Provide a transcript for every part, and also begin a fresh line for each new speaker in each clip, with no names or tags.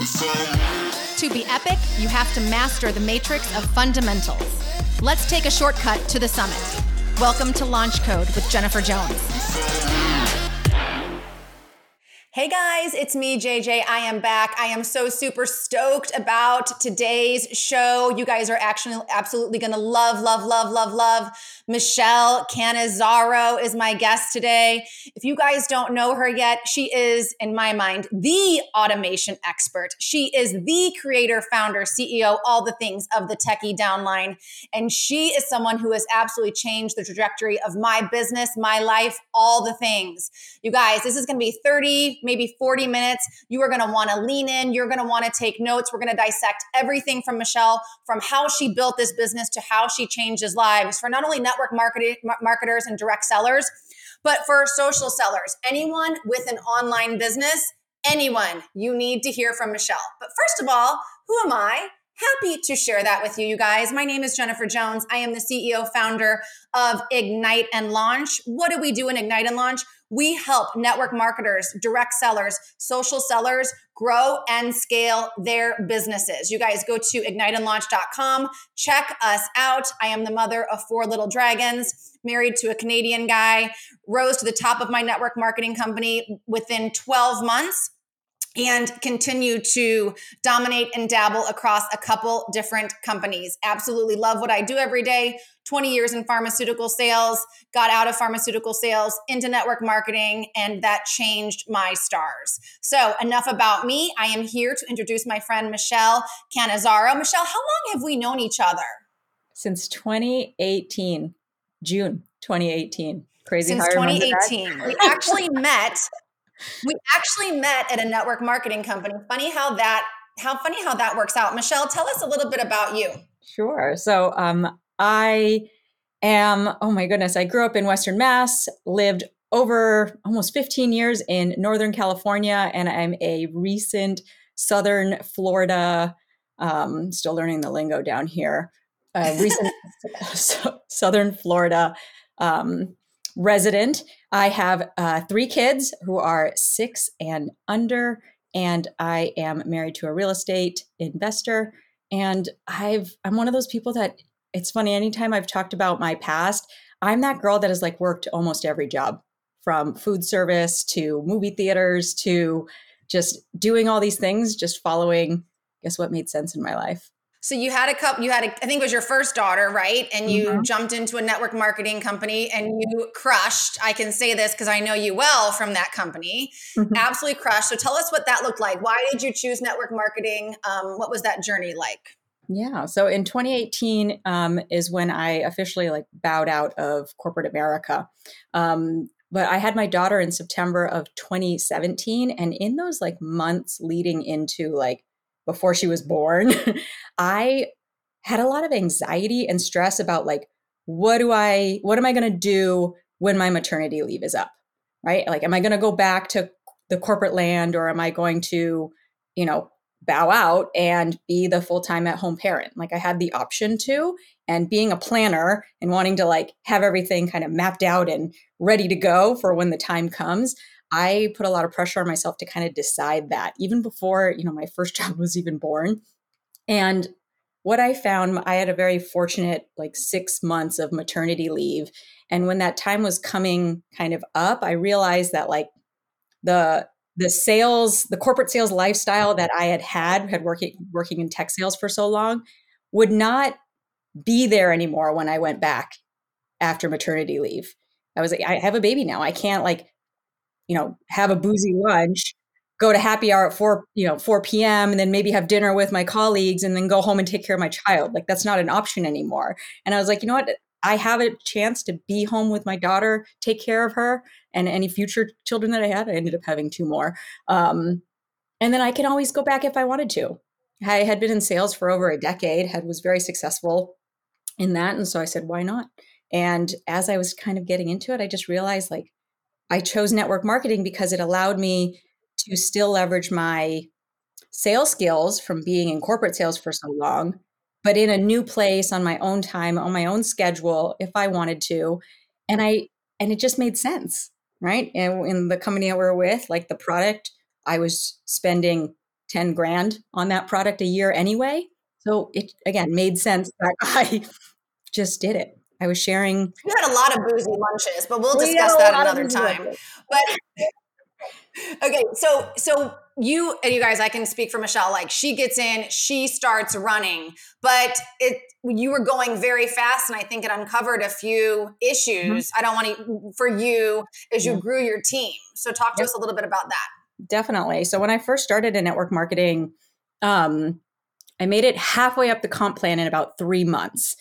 To be epic, you have to master the matrix of fundamentals. Let's take a shortcut to the summit. Welcome to Launch Code with Jennifer Jones. Hey guys, it's me, JJ. I am back. I am so super stoked about today's show. You guys are actually absolutely going to love, love, love, love, love. Michelle Cannizzaro is my guest today. If you guys don't know her yet, she is, in my mind, the automation expert. She is the creator, founder, CEO, all the things of the Techie Downline. And she is someone who has absolutely changed the trajectory of my business, my life, all the things. You guys, this is going to be 30 maybe 40 minutes. You are going to want to lean in. You're going to want to take notes. We're going to dissect everything from Michelle, from how she built this business to how she changes lives for not only network marketing, marketers and direct sellers, but for social sellers. Anyone with an online business, anyone, you need to hear from Michelle. But first of all, who am I? Happy to share that with you, you guys. My name is Jennifer Jones. I am the CEO founder of Ignite and Launch. What do we do in Ignite and Launch? We help network marketers, direct sellers, social sellers grow and scale their businesses. You guys go to igniteandlaunch.com, check us out. I am the mother of four little dragons, married to a Canadian guy, rose to the top of my network marketing company within 12 months and continue to dominate and dabble across a couple different companies. Absolutely love what I do every day. 20 years in pharmaceutical sales, got out of pharmaceutical sales into network marketing, and that changed my stars. So, enough about me. I am here to introduce my friend Michelle Cannizzaro. Michelle, how long have we known each other?
Since 2018, June 2018. Crazy.
Since 2018. we actually met we actually met at a network marketing company. Funny how that how funny how that works out. Michelle, tell us a little bit about you.
Sure. So um I am oh my goodness, I grew up in Western Mass, lived over almost 15 years in Northern California, and I'm a recent Southern Florida, um, still learning the lingo down here, uh, recent Southern Florida um, resident. I have uh, three kids who are six and under, and I am married to a real estate investor. And I've I'm one of those people that it's funny. Anytime I've talked about my past, I'm that girl that has like worked almost every job, from food service to movie theaters to just doing all these things, just following. Guess what made sense in my life?
So you had a couple, you had, a, I think it was your first daughter, right? And you mm-hmm. jumped into a network marketing company and you crushed. I can say this because I know you well from that company. Mm-hmm. Absolutely crushed. So tell us what that looked like. Why did you choose network marketing? Um, what was that journey like?
Yeah. So in 2018 um, is when I officially like bowed out of corporate America. Um, but I had my daughter in September of 2017. And in those like months leading into like before she was born, I had a lot of anxiety and stress about like, what do I, what am I going to do when my maternity leave is up? Right? Like, am I going to go back to the corporate land or am I going to, you know, bow out and be the full time at home parent? Like, I had the option to. And being a planner and wanting to like have everything kind of mapped out and ready to go for when the time comes, I put a lot of pressure on myself to kind of decide that even before, you know, my first child was even born. And what I found, I had a very fortunate like six months of maternity leave. And when that time was coming kind of up, I realized that like the the sales, the corporate sales lifestyle that I had had, had working working in tech sales for so long, would not be there anymore when I went back after maternity leave. I was like, I have a baby now. I can't like you know, have a boozy lunch, go to happy hour at 4, you know, 4 p.m. and then maybe have dinner with my colleagues and then go home and take care of my child. Like that's not an option anymore. And I was like, you know what? I have a chance to be home with my daughter, take care of her and any future children that I had. I ended up having two more. Um, and then I can always go back if I wanted to. I had been in sales for over a decade, had was very successful in that. And so I said, why not? And as I was kind of getting into it, I just realized like I chose network marketing because it allowed me to still leverage my sales skills from being in corporate sales for so long, but in a new place on my own time, on my own schedule, if I wanted to. And I, and it just made sense, right? And in the company that we're with, like the product, I was spending 10 grand on that product a year anyway. So it again made sense that I just did it. I was sharing.
You had a lot of boozy lunches, but we'll discuss that another time. But okay, so so you and you guys, I can speak for Michelle. Like she gets in, she starts running, but it you were going very fast, and I think it uncovered a few issues. Mm-hmm. I don't want to for you as you grew your team. So talk to yep. us a little bit about that.
Definitely. So when I first started in network marketing, um, I made it halfway up the comp plan in about three months,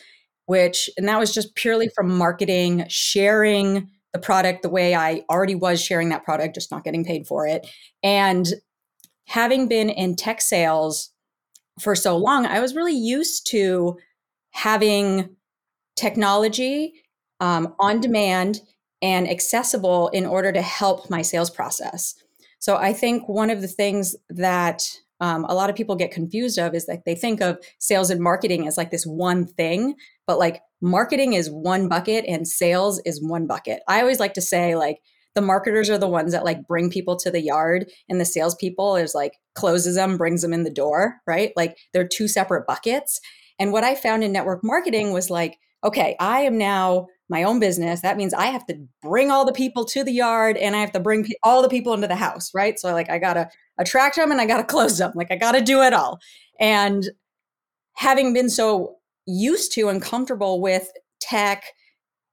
which and that was just purely from marketing, sharing the product the way I already was sharing that product, just not getting paid for it. And having been in tech sales for so long, I was really used to having technology um, on demand and accessible in order to help my sales process. So I think one of the things that um, a lot of people get confused of is that they think of sales and marketing as like this one thing, but like marketing is one bucket and sales is one bucket. I always like to say like the marketers are the ones that like bring people to the yard and the salespeople is like closes them, brings them in the door, right? Like they're two separate buckets. And what I found in network marketing was like, okay, I am now my own business. That means I have to bring all the people to the yard and I have to bring all the people into the house, right? So like I got to attract them and I got to close them. Like I got to do it all. And having been so used to and comfortable with tech,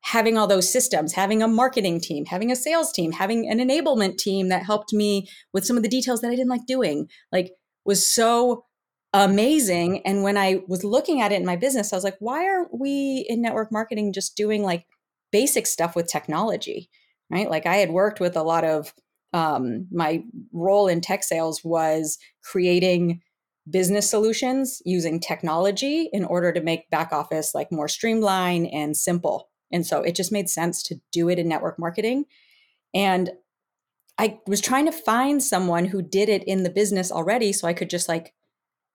having all those systems, having a marketing team, having a sales team, having an enablement team that helped me with some of the details that I didn't like doing, like was so amazing. And when I was looking at it in my business, I was like, why aren't we in network marketing just doing like basic stuff with technology? Right. Like I had worked with a lot of um, my role in tech sales was creating business solutions using technology in order to make back office like more streamlined and simple. And so it just made sense to do it in network marketing. And I was trying to find someone who did it in the business already so I could just like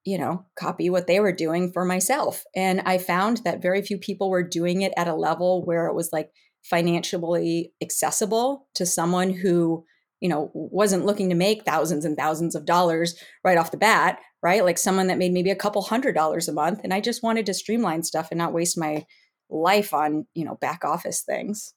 you know, copy what they were doing for myself. And I found that very few people were doing it at a level where it was like financially accessible to someone who, you know, wasn't looking to make thousands and thousands of dollars right off the bat, right? Like someone that made maybe a couple hundred dollars a month. And I just wanted to streamline stuff and not waste my life on, you know, back office things.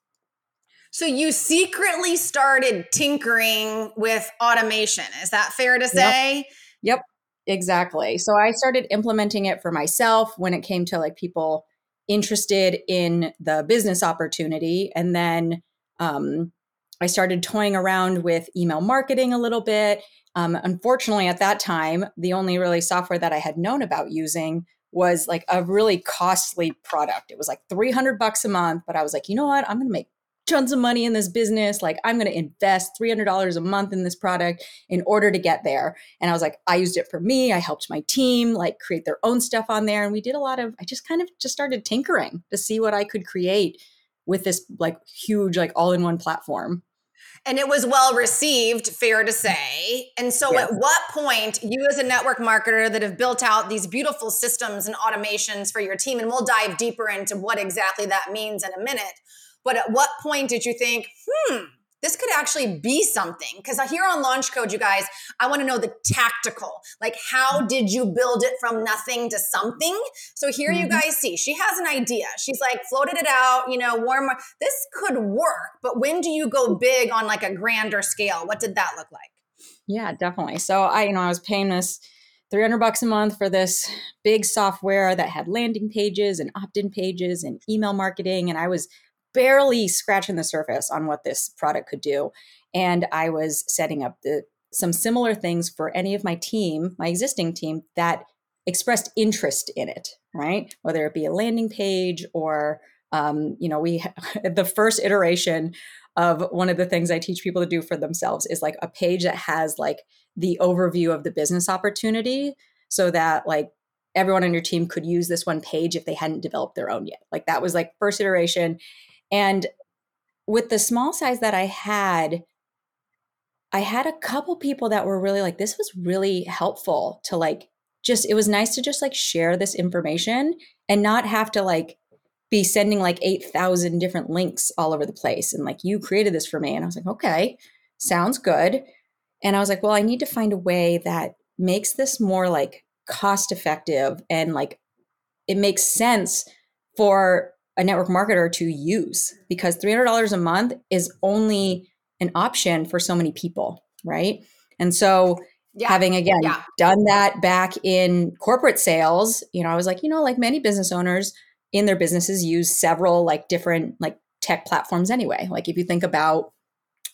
So you secretly started tinkering with automation. Is that fair to say?
Yep. Yep. Exactly. So I started implementing it for myself when it came to like people interested in the business opportunity. And then um, I started toying around with email marketing a little bit. Um, unfortunately, at that time, the only really software that I had known about using was like a really costly product. It was like 300 bucks a month, but I was like, you know what? I'm going to make tons of money in this business. Like, I'm going to invest $300 a month in this product in order to get there. And I was like, I used it for me. I helped my team like create their own stuff on there. And we did a lot of, I just kind of just started tinkering to see what I could create with this like huge, like all in one platform.
And it was well received, fair to say. And so, yes. at what point, you as a network marketer that have built out these beautiful systems and automations for your team, and we'll dive deeper into what exactly that means in a minute but at what point did you think, hmm, this could actually be something? Because here on Launch Code, you guys, I want to know the tactical. Like, how did you build it from nothing to something? So here mm-hmm. you guys see, she has an idea. She's like floated it out, you know, warm. This could work, but when do you go big on like a grander scale? What did that look like?
Yeah, definitely. So I, you know, I was paying this 300 bucks a month for this big software that had landing pages and opt-in pages and email marketing and I was barely scratching the surface on what this product could do. And I was setting up the some similar things for any of my team, my existing team that expressed interest in it, right? Whether it be a landing page or um, you know, we the first iteration of one of the things I teach people to do for themselves is like a page that has like the overview of the business opportunity so that like everyone on your team could use this one page if they hadn't developed their own yet. Like that was like first iteration and with the small size that I had, I had a couple people that were really like, this was really helpful to like just, it was nice to just like share this information and not have to like be sending like 8,000 different links all over the place. And like, you created this for me. And I was like, okay, sounds good. And I was like, well, I need to find a way that makes this more like cost effective and like it makes sense for a network marketer to use because $300 a month is only an option for so many people, right? And so yeah. having again yeah. done that back in corporate sales, you know, I was like, you know, like many business owners in their businesses use several like different like tech platforms anyway. Like if you think about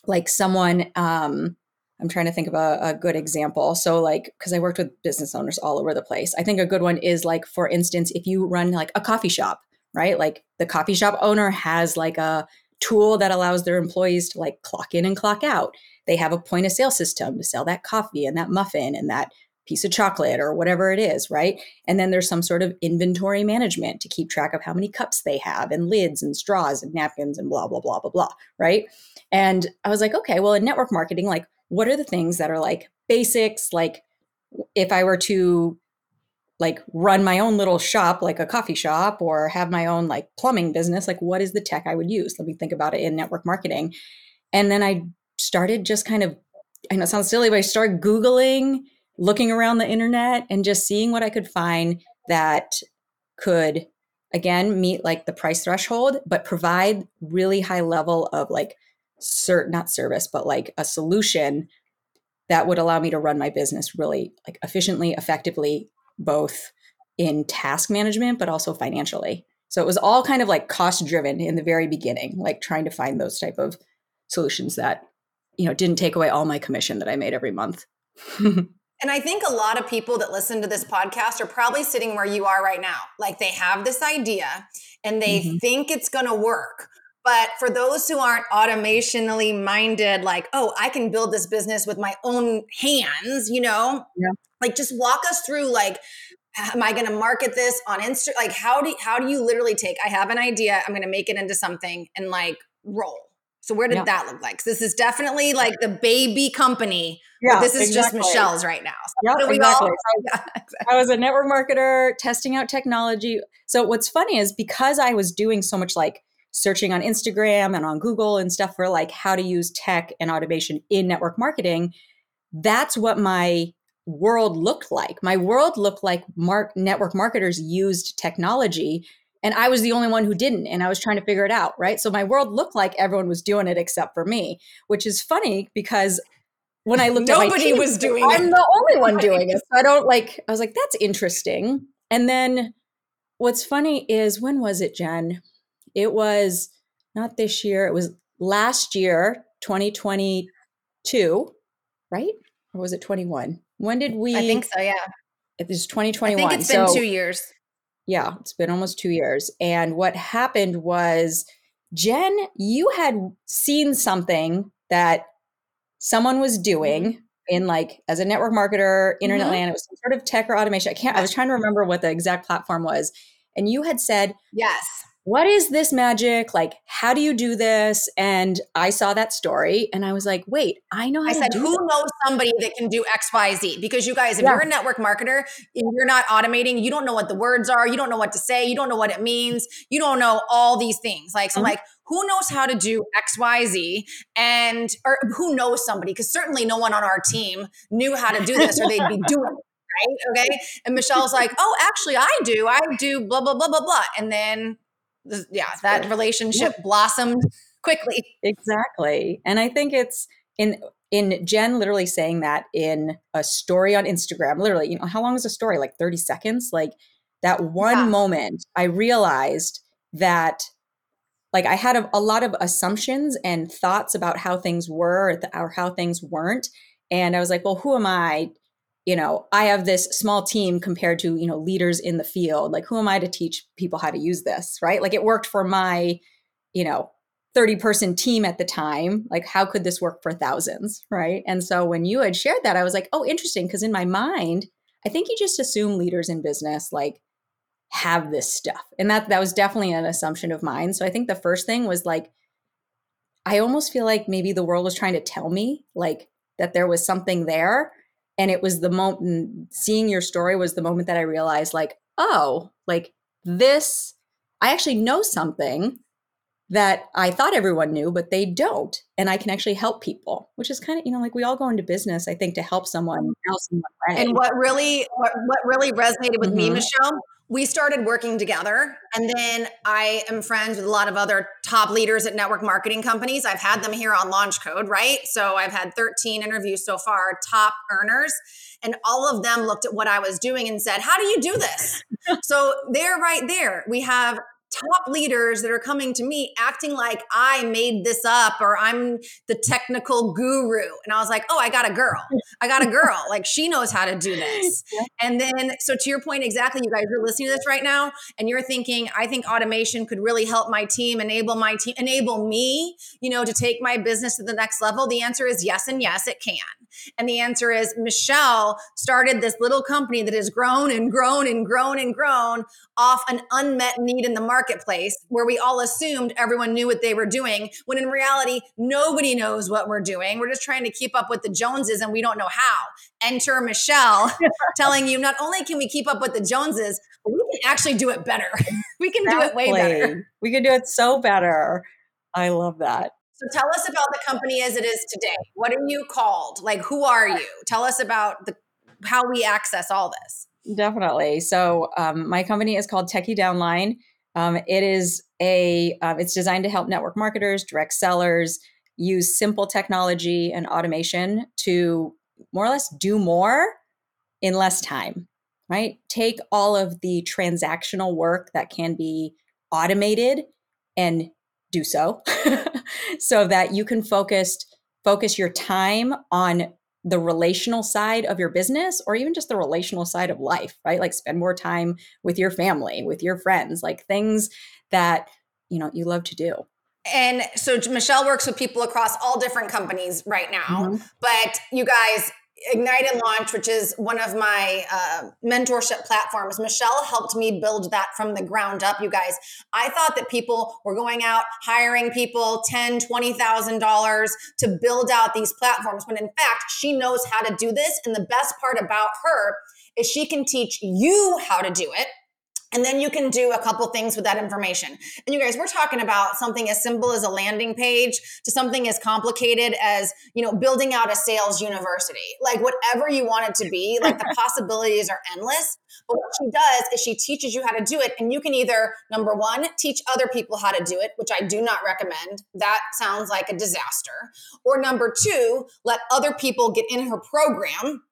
like someone um I'm trying to think of a, a good example. So, like, because I worked with business owners all over the place, I think a good one is like, for instance, if you run like a coffee shop, right? Like, the coffee shop owner has like a tool that allows their employees to like clock in and clock out. They have a point of sale system to sell that coffee and that muffin and that piece of chocolate or whatever it is, right? And then there's some sort of inventory management to keep track of how many cups they have and lids and straws and napkins and blah, blah, blah, blah, blah, right? And I was like, okay, well, in network marketing, like, what are the things that are like basics like if i were to like run my own little shop like a coffee shop or have my own like plumbing business like what is the tech i would use? Let me think about it in network marketing. And then i started just kind of i know it sounds silly but i started googling looking around the internet and just seeing what i could find that could again meet like the price threshold but provide really high level of like cert not service but like a solution that would allow me to run my business really like efficiently effectively both in task management but also financially so it was all kind of like cost driven in the very beginning like trying to find those type of solutions that you know didn't take away all my commission that i made every month
And I think a lot of people that listen to this podcast are probably sitting where you are right now. Like they have this idea and they mm-hmm. think it's going to work, but for those who aren't automationally minded, like, oh, I can build this business with my own hands, you know, yeah. like just walk us through like, am I going to market this on Insta? Like, how do how do you literally take? I have an idea. I'm going to make it into something and like roll. So where did yeah. that look like? this is definitely like the baby company. Yeah, this is exactly. just Michelle's right now. So
yeah, exactly. All, yeah, exactly. I was a network marketer testing out technology. So what's funny is because I was doing so much like searching on Instagram and on Google and stuff for like how to use tech and automation in network marketing, that's what my world looked like. My world looked like mark network marketers used technology and I was the only one who didn't and I was trying to figure it out, right? So my world looked like everyone was doing it except for me, which is funny because when I looked
Nobody
at nobody
was doing
I'm it. I'm the only one doing it. So I don't like I was like that's interesting. And then what's funny is when was it, Jen? It was not this year, it was last year, 2022, right? Or was it 21? When did we?
I think so, yeah.
It was 2021.
I think it's been so, two years.
Yeah, it's been almost two years. And what happened was, Jen, you had seen something that someone was doing mm-hmm. in like as a network marketer, internet mm-hmm. land. It was some sort of tech or automation. I can't, I was trying to remember what the exact platform was. And you had said,
Yes
what is this magic? Like, how do you do this? And I saw that story and I was like, wait, I know how
I said, who
that.
knows somebody that can do XYZ? Because you guys, if yeah. you're a network marketer and you're not automating, you don't know what the words are, you don't know what to say, you don't know what it means, you don't know all these things. Like, so mm-hmm. I'm like, who knows how to do XYZ and or who knows somebody? Because certainly no one on our team knew how to do this or they'd be doing it right? Okay. And Michelle's like, oh, actually, I do. I do blah, blah, blah, blah, blah. And then yeah, that relationship yeah. blossomed quickly.
Exactly. And I think it's in in Jen literally saying that in a story on Instagram, literally, you know, how long is a story? Like 30 seconds? Like that one yeah. moment I realized that like I had a, a, lot of assumptions and thoughts about how things were or how things weren't. And I was like, well, who am I you know i have this small team compared to you know leaders in the field. Like who am i to teach people how to use this right? Like it worked for my you know 30 person team at the time. Like how could this work for thousands right? And so when you had shared that i was like oh interesting because in my mind i think you just assume leaders in business like have this stuff. And that that was definitely an assumption of mine. So i think the first thing was like i almost feel like maybe the world was trying to tell me like that there was something there and it was the moment seeing your story was the moment that i realized like oh like this i actually know something that I thought everyone knew, but they don't. And I can actually help people, which is kind of, you know, like we all go into business, I think, to help someone else.
And what really, what, what really resonated with mm-hmm. me, Michelle, we started working together. And then I am friends with a lot of other top leaders at network marketing companies. I've had them here on Launch Code, right? So I've had 13 interviews so far, top earners. And all of them looked at what I was doing and said, How do you do this? so they're right there. We have top leaders that are coming to me acting like I made this up or I'm the technical guru. And I was like, oh, I got a girl. I got a girl. like she knows how to do this. Yeah. And then, so to your point, exactly, you guys are listening to this right now and you're thinking, I think automation could really help my team, enable my team, enable me, you know, to take my business to the next level. The answer is yes and yes, it can. And the answer is Michelle started this little company that has grown and grown and grown and grown off an unmet need in the marketplace where we all assumed everyone knew what they were doing when in reality nobody knows what we're doing. We're just trying to keep up with the Joneses and we don't know how. Enter Michelle telling you not only can we keep up with the Joneses, but we can actually do it better. we can exactly. do it way better.
We can do it so better. I love that.
So tell us about the company as it is today. What are you called? Like, who are you? Tell us about the how we access all this.
Definitely. So um, my company is called Techie Downline. Um, it is a uh, it's designed to help network marketers, direct sellers use simple technology and automation to more or less do more in less time. Right? Take all of the transactional work that can be automated and do so so that you can focus focus your time on the relational side of your business or even just the relational side of life right like spend more time with your family with your friends like things that you know you love to do
and so Michelle works with people across all different companies right now. Mm-hmm. But you guys, Ignite and Launch, which is one of my uh, mentorship platforms, Michelle helped me build that from the ground up. You guys, I thought that people were going out hiring people ten, twenty thousand dollars to build out these platforms, when in fact she knows how to do this. And the best part about her is she can teach you how to do it and then you can do a couple things with that information. And you guys, we're talking about something as simple as a landing page to something as complicated as, you know, building out a sales university. Like whatever you want it to be, like the possibilities are endless. But what she does is she teaches you how to do it. And you can either, number one, teach other people how to do it, which I do not recommend. That sounds like a disaster. Or number two, let other people get in her program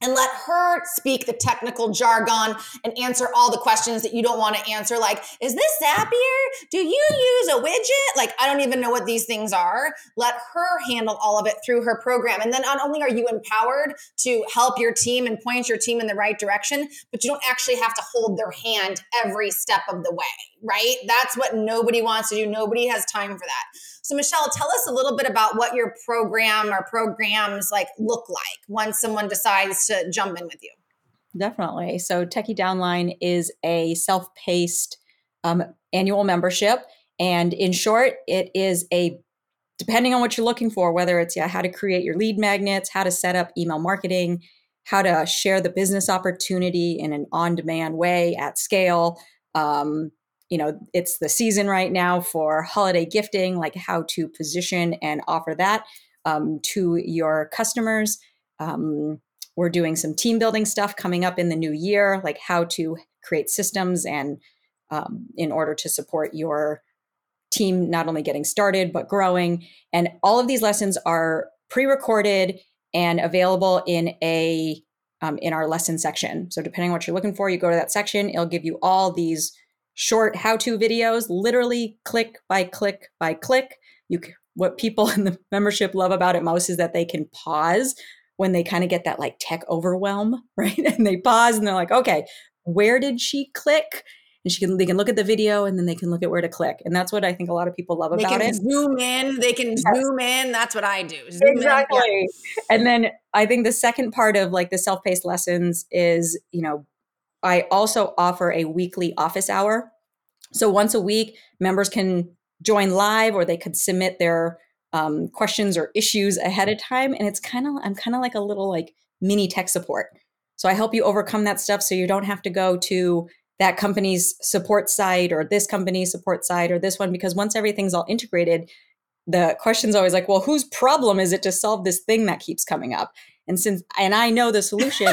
and let her speak the technical jargon and answer all the questions that you don't want to answer. Like, is this Zapier? Do you use a widget? Like, I don't even know what these things are. Let her handle all of it through her program. And then not only are you empowered to help your team and point your team in the right direction, but you don't actually have to hold their hand every step of the way, right? That's what nobody wants to do. Nobody has time for that. So, Michelle, tell us a little bit about what your program or programs like look like once someone decides to jump in with you.
Definitely. So, Techie Downline is a self-paced um, annual membership, and in short, it is a depending on what you're looking for, whether it's yeah, how to create your lead magnets, how to set up email marketing, how to share the business opportunity in an on-demand way at scale. Um, you know it's the season right now for holiday gifting like how to position and offer that um, to your customers. Um, we're doing some team building stuff coming up in the new year like how to create systems and um, in order to support your team not only getting started but growing. And all of these lessons are pre-recorded and available in a um, in our lesson section. So depending on what you're looking for you go to that section it'll give you all these short how-to videos, literally click by click by click. You what people in the membership love about it most is that they can pause when they kind of get that like tech overwhelm, right? And they pause and they're like, okay, where did she click? And she can they can look at the video and then they can look at where to click. And that's what I think a lot of people love
they
about
it. Zoom in, they can zoom in. That's what I do. Zoom
exactly. Yeah. And then I think the second part of like the self-paced lessons is, you know, I also offer a weekly office hour. So once a week, members can join live or they could submit their um, questions or issues ahead of time. And it's kind of, I'm kind of like a little like mini tech support. So I help you overcome that stuff so you don't have to go to that company's support site or this company's support site or this one because once everything's all integrated the question's always like well whose problem is it to solve this thing that keeps coming up? And since and i know the solution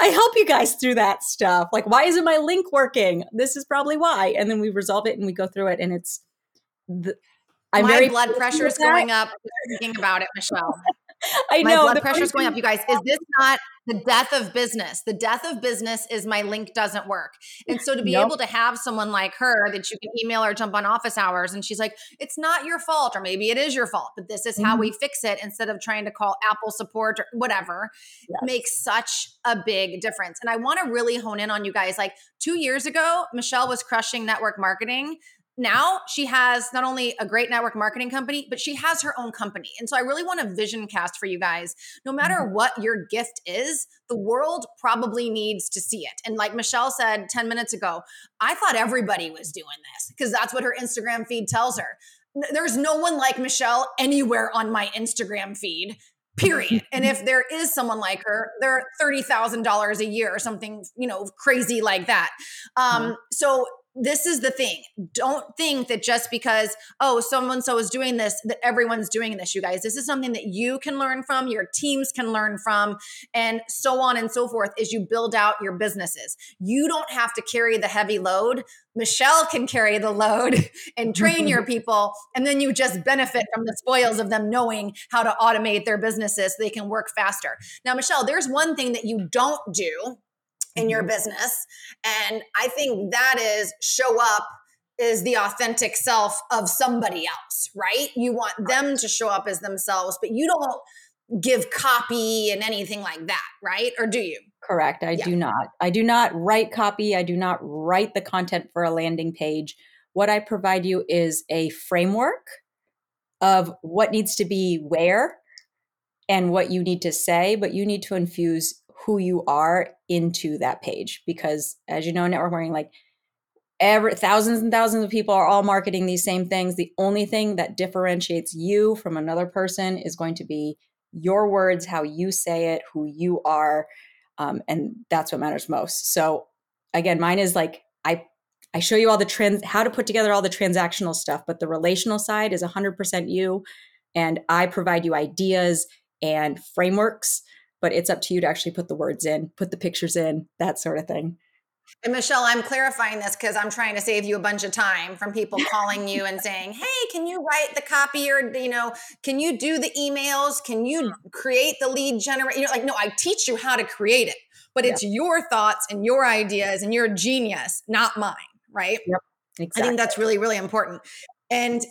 i help you guys through that stuff. Like why isn't my link working? This is probably why. And then we resolve it and we go through it and it's
the, I'm my blood pressure is going up. Thinking about it michelle
I
my
know.
blood pressure is going up. You guys, is this not the death of business? The death of business is my link doesn't work. And so to be able to have someone like her that you can email or jump on office hours and she's like, it's not your fault, or maybe it is your fault, but this is mm-hmm. how we fix it instead of trying to call Apple support or whatever, yes. makes such a big difference. And I want to really hone in on you guys. Like two years ago, Michelle was crushing network marketing now she has not only a great network marketing company, but she has her own company. And so I really want to vision cast for you guys. No matter mm-hmm. what your gift is, the world probably needs to see it. And like Michelle said 10 minutes ago, I thought everybody was doing this because that's what her Instagram feed tells her. There's no one like Michelle anywhere on my Instagram feed period. and if there is someone like her, they're thirty thousand dollars a year or something, you know, crazy like that. Um, mm-hmm. So this is the thing. Don't think that just because, oh, someone so is doing this, that everyone's doing this, you guys. This is something that you can learn from, your teams can learn from, and so on and so forth as you build out your businesses. You don't have to carry the heavy load. Michelle can carry the load and train your people. And then you just benefit from the spoils of them knowing how to automate their businesses so they can work faster. Now, Michelle, there's one thing that you don't do in your mm-hmm. business. And I think that is show up is the authentic self of somebody else, right? You want them to show up as themselves, but you don't give copy and anything like that, right? Or do you?
Correct. I yeah. do not. I do not write copy. I do not write the content for a landing page. What I provide you is a framework of what needs to be where and what you need to say, but you need to infuse who you are into that page because as you know network marketing like every thousands and thousands of people are all marketing these same things. The only thing that differentiates you from another person is going to be your words how you say it who you are um, and that's what matters most. So again mine is like i i show you all the trends how to put together all the transactional stuff but the relational side is 100% you and i provide you ideas and frameworks but it's up to you to actually put the words in, put the pictures in, that sort of thing.
And Michelle, I'm clarifying this because I'm trying to save you a bunch of time from people calling you and saying, "Hey, can you write the copy or you know, can you do the emails? Can you create the lead generate?" You know, like, no, I teach you how to create it, but it's yep. your thoughts and your ideas and your genius, not mine, right?
Yep. Exactly.
I think that's really, really important. And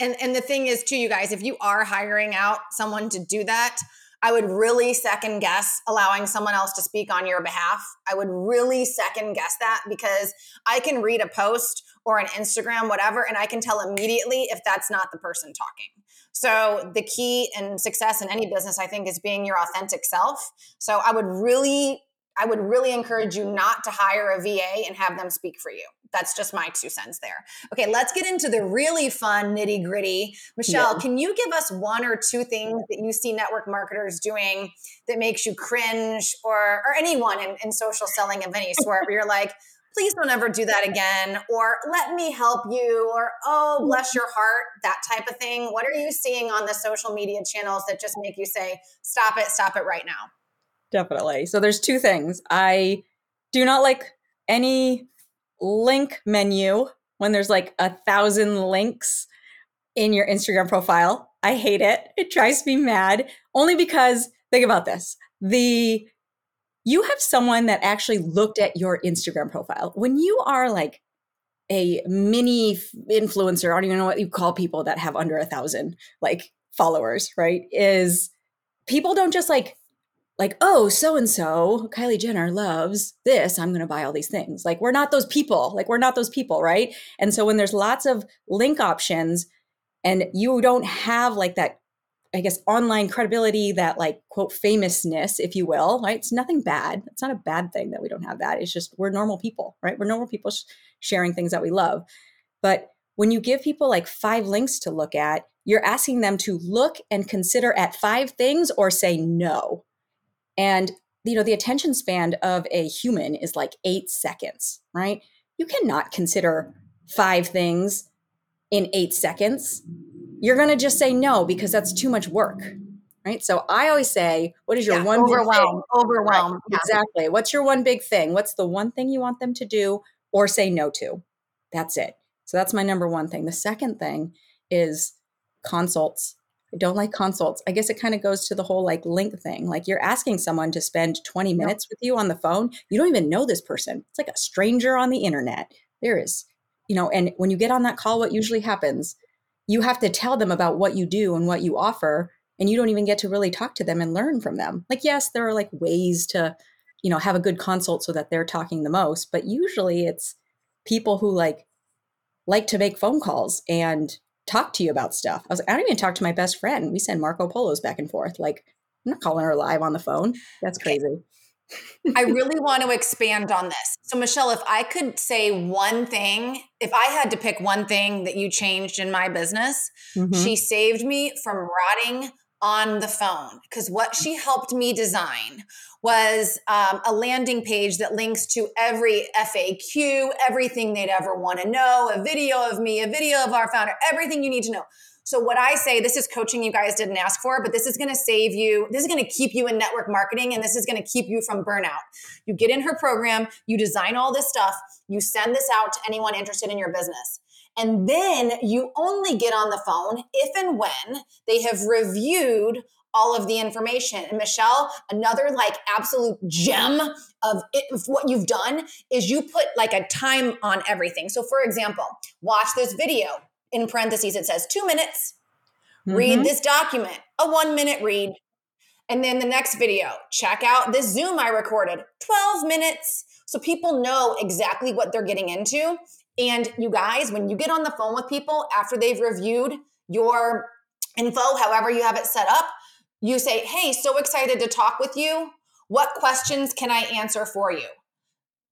and and the thing is, too, you guys, if you are hiring out someone to do that, I would really second guess allowing someone else to speak on your behalf. I would really second guess that because I can read a post or an Instagram, whatever, and I can tell immediately if that's not the person talking. So, the key in success in any business, I think, is being your authentic self. So, I would really I would really encourage you not to hire a VA and have them speak for you. That's just my two cents there. Okay, let's get into the really fun nitty gritty. Michelle, yeah. can you give us one or two things that you see network marketers doing that makes you cringe or, or anyone in, in social selling of any sort where you're like, please don't ever do that again or let me help you or oh bless your heart that type of thing what are you seeing on the social media channels that just make you say stop it stop it right now
definitely. So there's two things. I do not like any link menu when there's like a thousand links in your Instagram profile. I hate it. It drives me mad only because think about this. The you have someone that actually looked at your Instagram profile. When you are like a mini influencer, I don't even know what you call people that have under a thousand like followers, right? Is people don't just like like, oh, so and so, Kylie Jenner loves this. I'm going to buy all these things. Like, we're not those people. Like, we're not those people, right? And so, when there's lots of link options and you don't have like that, I guess, online credibility, that like quote famousness, if you will, right? It's nothing bad. It's not a bad thing that we don't have that. It's just we're normal people, right? We're normal people sh- sharing things that we love. But when you give people like five links to look at, you're asking them to look and consider at five things or say no and you know, the attention span of a human is like eight seconds, right? You cannot consider five things in eight seconds. You're going to just say no because that's too much work, right? So I always say, what is your
Yeah,
one
overwhelm,
big thing?
overwhelm.
Right,
Yeah.
Exactly. What's your one big thing? What's the one thing you want them to do or say no to? That's it. So that's my number one thing. The second thing is consults. I don't like consults. I guess it kind of goes to the whole like link thing. Like you're asking someone to spend 20 minutes with you on the phone. You don't even know this person. It's like a stranger on the internet. There is, you know, and when you get on that call, what usually happens, you have to tell them about what you do and what you offer. And you don't even get to really talk to them and learn from them. Like, yes, there are like ways to, you know, have a good consult so that they're talking the most, but usually it's people who like like to make phone calls and talk to you about stuff. I was like, I don't even talk to my best friend. We send Marco Polos back and forth. Like I'm not calling her live on the phone. That's crazy.
I really want to expand on this. So, Michelle, if I could say one thing, if I had to pick one thing that you changed in my business,
Mhm.
she saved me from rotting on the phone because what she helped me design was um, a landing page that links to every FAQ, everything they'd ever want to know, a video of me, a video of our founder, everything you need to know. So, what I say, this is coaching you guys didn't ask for, but this is going to save you. This is going to keep you in network marketing and this is going to keep you from burnout. You get in her program, you design all this stuff, you send this out to anyone interested in your business. And then you only get on the phone if and when they have reviewed all of the information. And Michelle, another like absolute gem of, it, of what you've done is you put like a time on everything. So, for example, watch this video. In parentheses, it says two minutes. Read
Mhm.
this document, a one minute read. And then the next video, check out this Zoom I recorded, 12 minutes. So people know exactly what they're getting into. And you guys, when you get on the phone with people after they've reviewed your info, however you have it set up, you say, Hey, so excited to talk with you. What questions can I answer for you?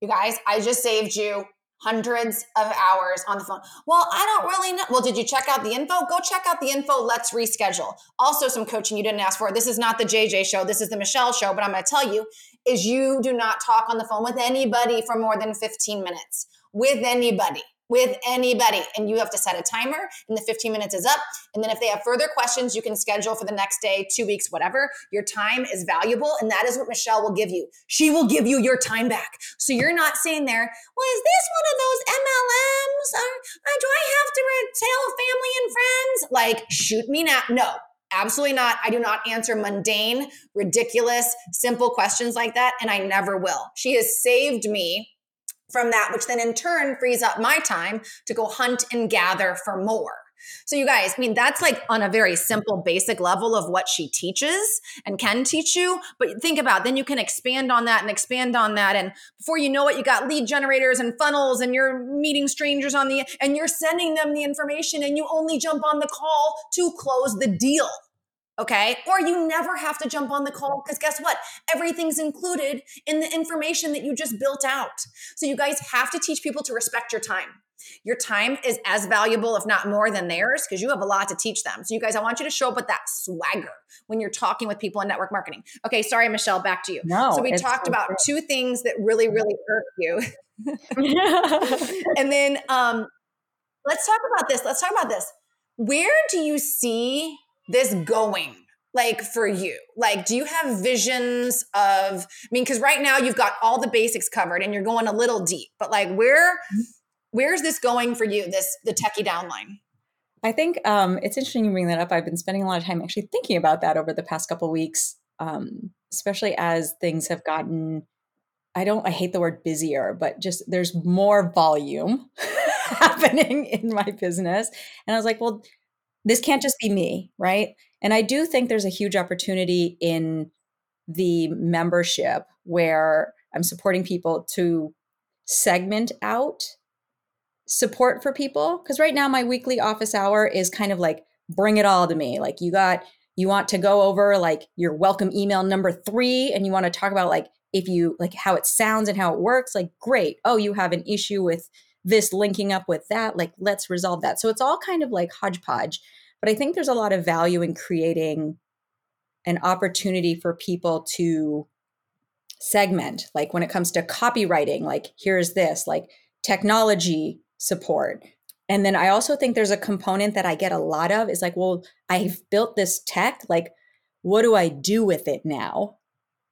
You guys, I just saved you hundreds of hours on the phone. Well, I don't really know. Well, did you check out the info? Go check out the info. Let's reschedule. Also, some coaching you didn't ask for. This is not the JJ show. This is the Michelle show, but I'm going to tell you is you do not talk on the phone with anybody for more than 15 minutes. With anybody. With anybody. And you have to set a timer, and the 15 minutes is up. And then if they have further questions, you can schedule for the next day, two weeks, whatever. Your time is valuable, and that is what Michelle will give you. She will give you your time back. So you're not sitting there, well, is this one of those MLMs? Or, uh, do I have to tell family and friends? Like, shoot me now. No, absolutely not. I do not answer mundane, ridiculous, simple questions like that, and I never will. She has saved me from that, which then in turn frees up my time to go hunt and gather for more. So, you guys, I mean, that's like on a very simple, basic level of what she teaches and can teach you. But think about, then you can expand on that and expand on that. And before you know it, you got lead generators and funnels, and you're meeting strangers on the, and you're sending them the information, and you only jump on the call to close the deal. Okay. Or you never have to jump on the call because guess what? Everything's included in the information that you just built out. So you guys have to teach people to respect your time. Your time is as valuable, if not more, than theirs because you have a lot to teach them. So, you guys, I want you to show up with that swagger when you're talking with people in network marketing. Okay, sorry, Michelle, back to you.
No,
so, we talked
so
about two things that really, really hurt you. and then um, let's talk about this. Let's talk about this. Where do you see this going? Like for you, like, do you have visions of? I mean, because right now you've got all the basics covered and you're going a little deep, but like, where, where's this going for you? This the techie downline.
I think um, it's interesting you bring that up. I've been spending a lot of time actually thinking about that over the past couple of weeks, um, especially as things have gotten. I don't. I hate the word busier, but just there's more volume happening in my business, and I was like, well, this can't just be me, right? And I do think there's a huge opportunity in the membership where I'm supporting people to segment out support for people because right now my weekly office hour is kind of like bring it all to me like you got you want to go over like your welcome email number 3 and you want to talk about like if you like how it sounds and how it works like great oh you have an issue with this linking up with that like let's resolve that. So it's all kind of like hodgepodge but i think there's a lot of value in creating an opportunity for people to segment like when it comes to copywriting like here's this like technology support. And then i also think there's a component that i get a lot of is like well i've built this tech like what do i do with it now?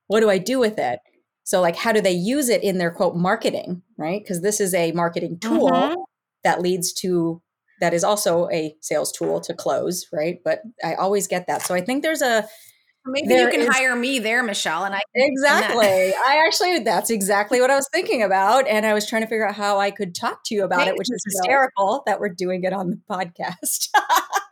What do i do with it so like how do they use it in their quote marketing right because this is a marketing tool mm-hmm. that leads to that is also a sales tool to close right but i always get that so i think there's a
Maybe you can is, hire me there, Michelle, and I
exactly. I actually that's exactly what I was thinking about, and I was trying to figure out how I could talk to you about it, which is hysterical that we're doing it on the podcast.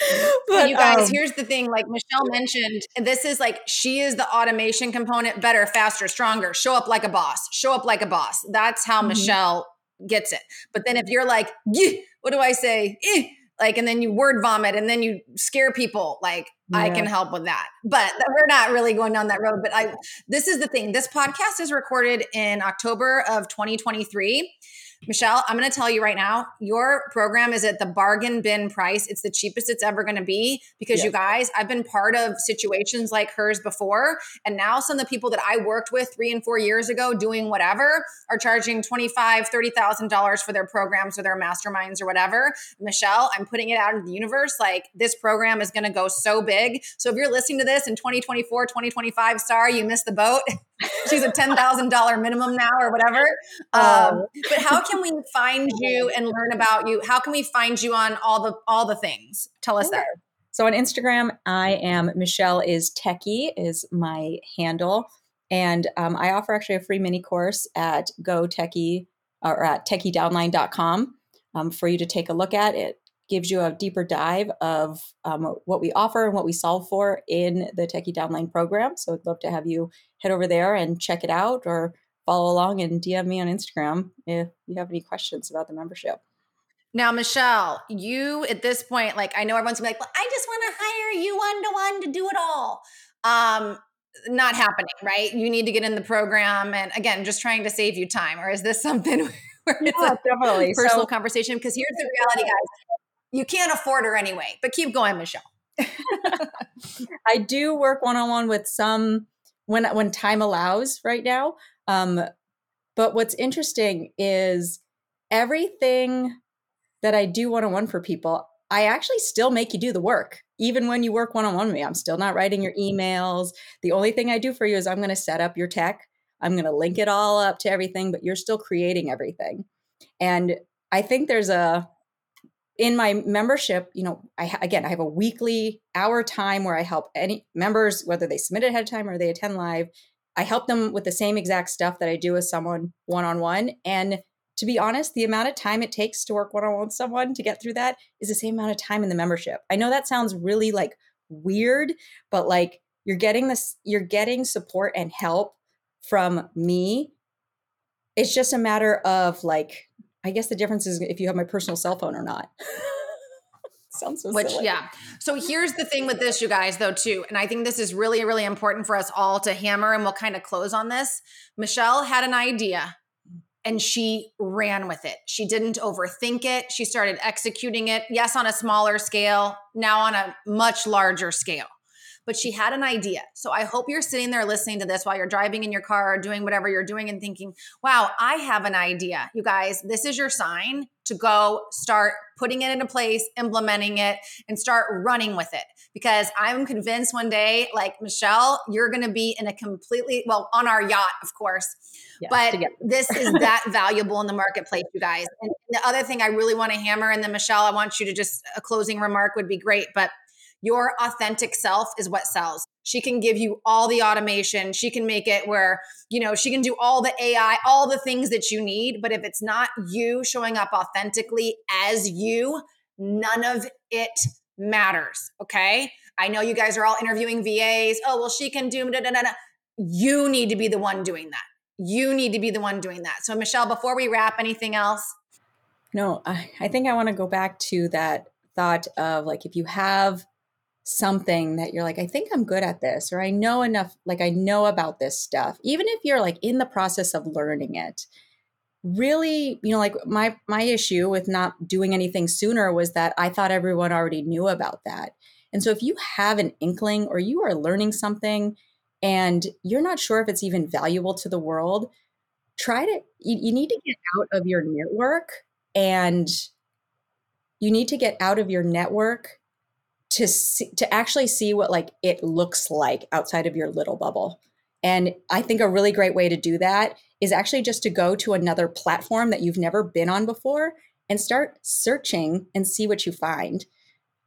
but you guys, um, here's the thing: like Michelle mentioned, this is like she is the automation component, better, faster, stronger. Show up like a boss. Show up like a boss. That's how mm-hmm. Michelle gets it. But then if you're like, what do I say? Eh, like and then you word vomit and then you scare people like yeah. i can help with that but we're not really going down that road but i this is the thing this podcast is recorded in october of 2023 Michelle, I'm going to tell you right now, your program is at the bargain bin price. It's the cheapest it's ever going to be because yes. you guys, I've been part of situations like hers before. And now some of the people that I worked with three and four years ago doing whatever are charging $25,000, $30,000 for their programs or their masterminds or whatever. Michelle, I'm putting it out into the universe. Like this program is going to go so big. So if you're listening to this in 2024, 2025, sorry, you missed the boat. she's a $10,000 minimum now or whatever. Um, oh. but how can we find you and learn about you? How can we find you on all the, all the things? Tell us sure. that.
So on Instagram, I am Michelle is techie is my handle. And um, I offer actually a free mini course at go techie or at techiedownline.com um, for you to take a look at. It gives you a deeper dive of um, what we offer and what we solve for in the Techie Downline program. So I'd love to have you head over there and check it out or follow along and DM me on Instagram if you have any questions about the membership.
Now, Michelle, you at this point, like I know everyone's gonna be like, well, I just want to hire you one to one to do it all. Um, not happening, right? You need to get in the program and again, just trying to save you time. Or is this something where it's yeah, a definitely. personal so, conversation? Because here's the reality, guys you can't afford her anyway. But keep going, Michelle.
I do work one on one with some when when time allows right now. Um, but what's interesting is everything that I do one on one for people, I actually still make you do the work. Even when you work one on one with me, I'm still not writing your emails. The only thing I do for you is I'm going to set up your tech. I'm going to link it all up to everything, but you're still creating everything. And I think there's a in my membership, you know, I again, I have a weekly hour time where I help any members, whether they submit ahead of time or they attend live. I help them with the same exact stuff that I do with someone one on one. And to be honest, the amount of time it takes to work one on one with someone to get through that is the same amount of time in the membership. I know that sounds really like weird, but like you're getting this, you're getting support and help from me. It's just a matter of like I guess the difference is if you have my personal cell phone or not.
Sounds so Which, silly. yeah. So here's the thing with this, you guys, though, too. And I think this is really, really important for us all to hammer, and we'll kind of close on this. Michelle had an idea and she ran with it. She didn't overthink it. She started executing it, yes, on a smaller scale, now on a much larger scale but she had an idea. So I hope you're sitting there listening to this while you're driving in your car or doing whatever you're doing and thinking, wow, I have an idea. You guys, this is your sign to go start putting it into place, implementing it, and start running with it. Because I'm convinced one day, like Michelle, you're going to be in a completely, well, on our yacht, of course. Yes, but this is that valuable in the marketplace, you guys. And the other thing I really want to hammer, and then Michelle, I want you to just a closing remark would be great. But your authentic self is what sells. She can give you all the automation. She can make it where, you know, she can do all the AI, all the things that you need. But if it's not you showing up authentically as you, none of it matters. Okay. I know you guys are all interviewing VAs. Oh, well, she can do da, da, da. You need to be the one doing that. You need to be the one doing that. So, Michelle, before we wrap, anything else?
No, I, I think I want to go back to that thought of like if you have something that you're like, I think I'm good at this, or I know enough, like I know about this stuff, even if you're like in the process of learning it. Really, you know, like my my issue with not doing anything sooner was that I thought everyone already knew about that. And so if you have an inkling or you are learning something and you're not sure if it's even valuable to the world, try to, you, you need to get out of your network and you need to get out of your network to see, to actually see what like it looks like outside of your little bubble. And I think a really great way to do that is actually just to go to another platform that you've never been on before and start searching and see what you find.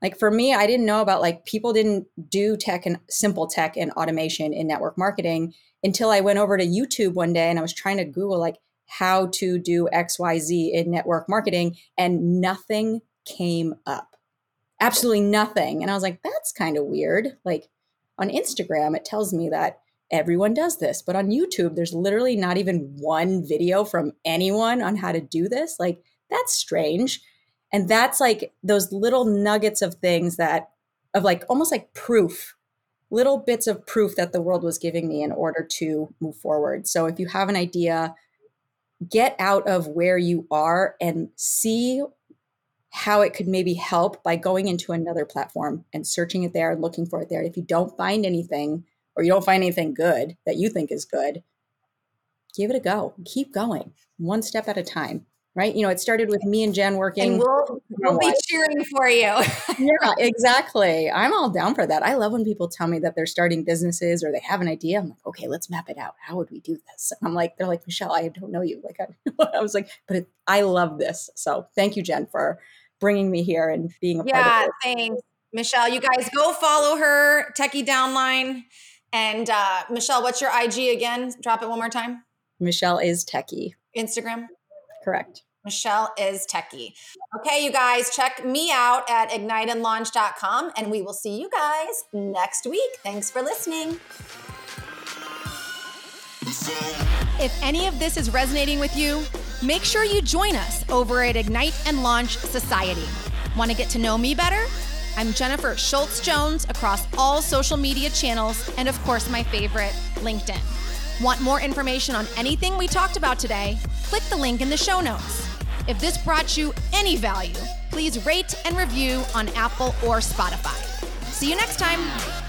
Like for me, I didn't know about like people didn't do tech and simple tech and automation in network marketing until I went over to YouTube one day and I was trying to Google like how to do XYZ in network marketing and nothing came up. Absolutely nothing. And I was like, that's kind of weird. Like on Instagram, it tells me that everyone does this, but on YouTube, there's literally not even one video from anyone on how to do this. Like, that's strange. And that's like those little nuggets of things that, of like almost like proof, little bits of proof that the world was giving me in order to move forward. So if you have an idea, get out of where you are and see how it could maybe help by going into another platform and searching it there and looking for it there. If you don't find anything or you don't find anything good that you think is good, give it a go. Keep going one step at a time. Right. You know, it started with me and Jen working.
And we'll, we'll be cheering for you.
yeah, exactly. I'm all down for that. I love when people tell me that they're starting businesses or they have an idea. I'm like, okay, let's map it out. How would we do this? And I'm like, they're like, Michelle, I don't know you. Like, I, I was like, but it, I love this. So thank you, Jen, for bringing me here and being a
yeah,
part
of it. thanks. Michelle, you guys go follow her, Techie Downline. And uh, Michelle, what's your IG again? Drop it one more time.
Michelle is Techie.
Instagram?
Correct.
Michelle is Techie. Okay, you guys, check me out at igniteandlaunch.com and we will see you guys next week. Thanks for listening. If any of this is resonating with you, make sure you join us over at Ignite and Launch Society. Want to get to know me better? I'm Jennifer Schultz Jones across all social media channels and, of course, my favorite, LinkedIn. Want more information on anything we talked about today? Click the link in the show notes. If this brought you any value, please rate and review on Apple or Spotify. See you next time.